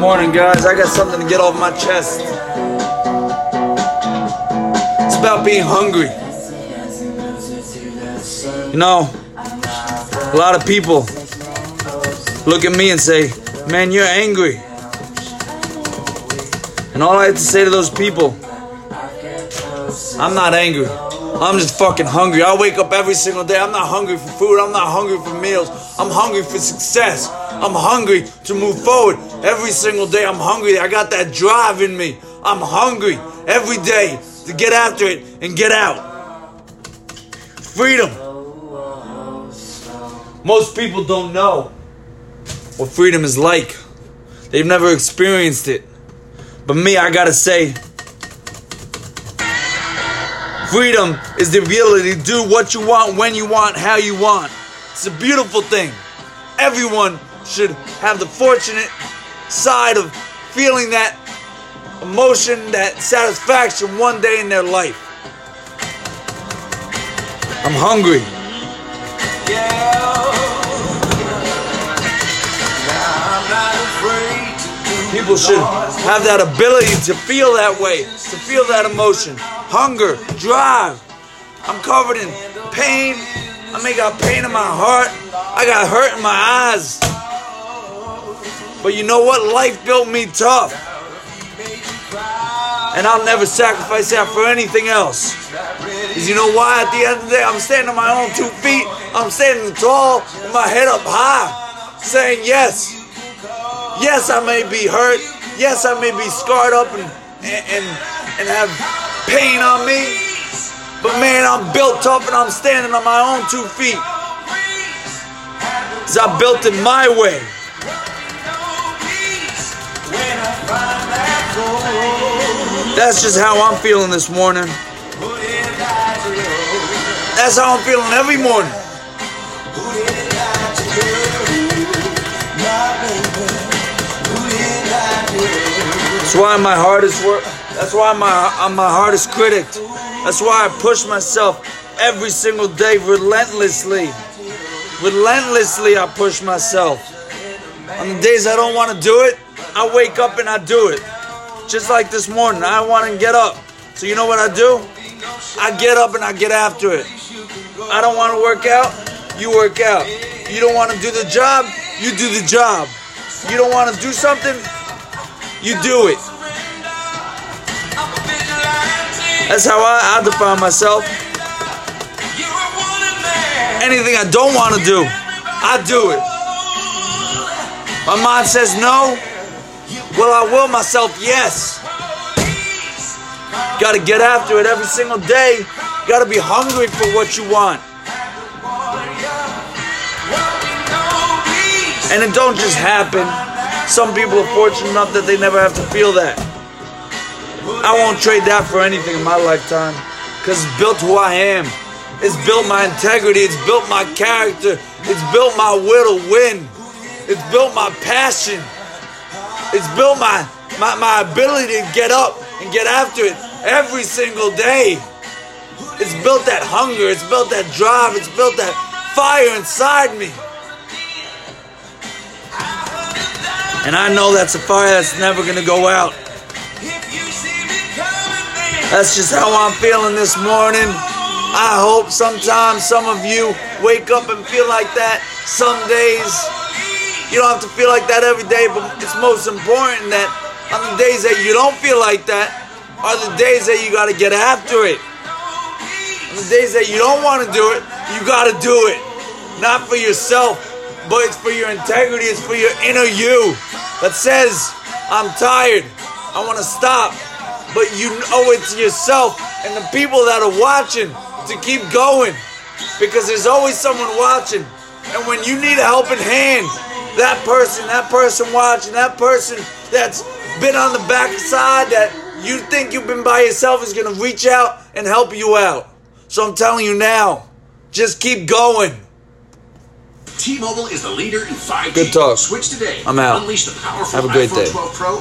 Morning, guys. I got something to get off my chest. It's about being hungry. You know, a lot of people look at me and say, Man, you're angry. And all I have to say to those people, I'm not angry. I'm just fucking hungry. I wake up every single day. I'm not hungry for food. I'm not hungry for meals. I'm hungry for success. I'm hungry to move forward. Every single day, I'm hungry. I got that drive in me. I'm hungry every day to get after it and get out. Freedom. Most people don't know what freedom is like. They've never experienced it. But me, I gotta say, freedom is the ability to do what you want, when you want, how you want. It's a beautiful thing. Everyone should have the fortunate side of feeling that emotion, that satisfaction one day in their life. I'm hungry. People should have that ability to feel that way, to feel that emotion. Hunger, drive. I'm covered in pain. I may got pain in my heart. I got hurt in my eyes. But you know what? Life built me tough. And I'll never sacrifice that for anything else. Because you know why? At the end of the day, I'm standing on my own two feet. I'm standing tall with my head up high. Saying yes. Yes, I may be hurt. Yes, I may be scarred up and, and, and have pain on me. But man, I'm built tough and I'm standing on my own two feet. Because I built it my way. That's just how I'm feeling this morning. That's how I'm feeling every morning. That's why my hardest work. That's why my I'm my hardest critic. That's why I push myself every single day relentlessly. Relentlessly, I push myself. On the days I don't want to do it, I wake up and I do it. Just like this morning, I want to get up. So you know what I do? I get up and I get after it. I don't want to work out, you work out. You don't want to do the job, you do the job. You don't want to do something, you do it. That's how I, I define myself. Anything I don't want to do, I do it. My mind says no. Well, I will myself yes. Got to get after it every single day. Got to be hungry for what you want. And it don't just happen. Some people are fortunate enough that they never have to feel that. I won't trade that for anything in my lifetime. Because it's built who I am. It's built my integrity. It's built my character. It's built my will to win. It's built my passion. It's built my, my, my ability to get up and get after it every single day. It's built that hunger. It's built that drive. It's built that fire inside me. And I know that's a fire that's never to go out. That's just how I'm feeling this morning. I hope sometimes some of you wake up and feel like that. Some days you don't have to feel like that every day, but it's most important that on the days that you don't feel like that are the days that you got to get after it. On the days that you don't want to do it, you got to do it. Not for yourself, but it's for your integrity, it's for your inner you that says, I'm tired, I want to stop. But you owe it to yourself and the people that are watching to keep going because there's always someone watching. And when you need a helping hand, that person, that person watching, that person that's been on the backside that you think you've been by yourself is going to reach out and help you out. So I'm telling you now, just keep going. T-Mobile is the leader in 5G. Good talk. Switch today. I'm out. Unleash the powerful Have a great iPhone day. 12 Pro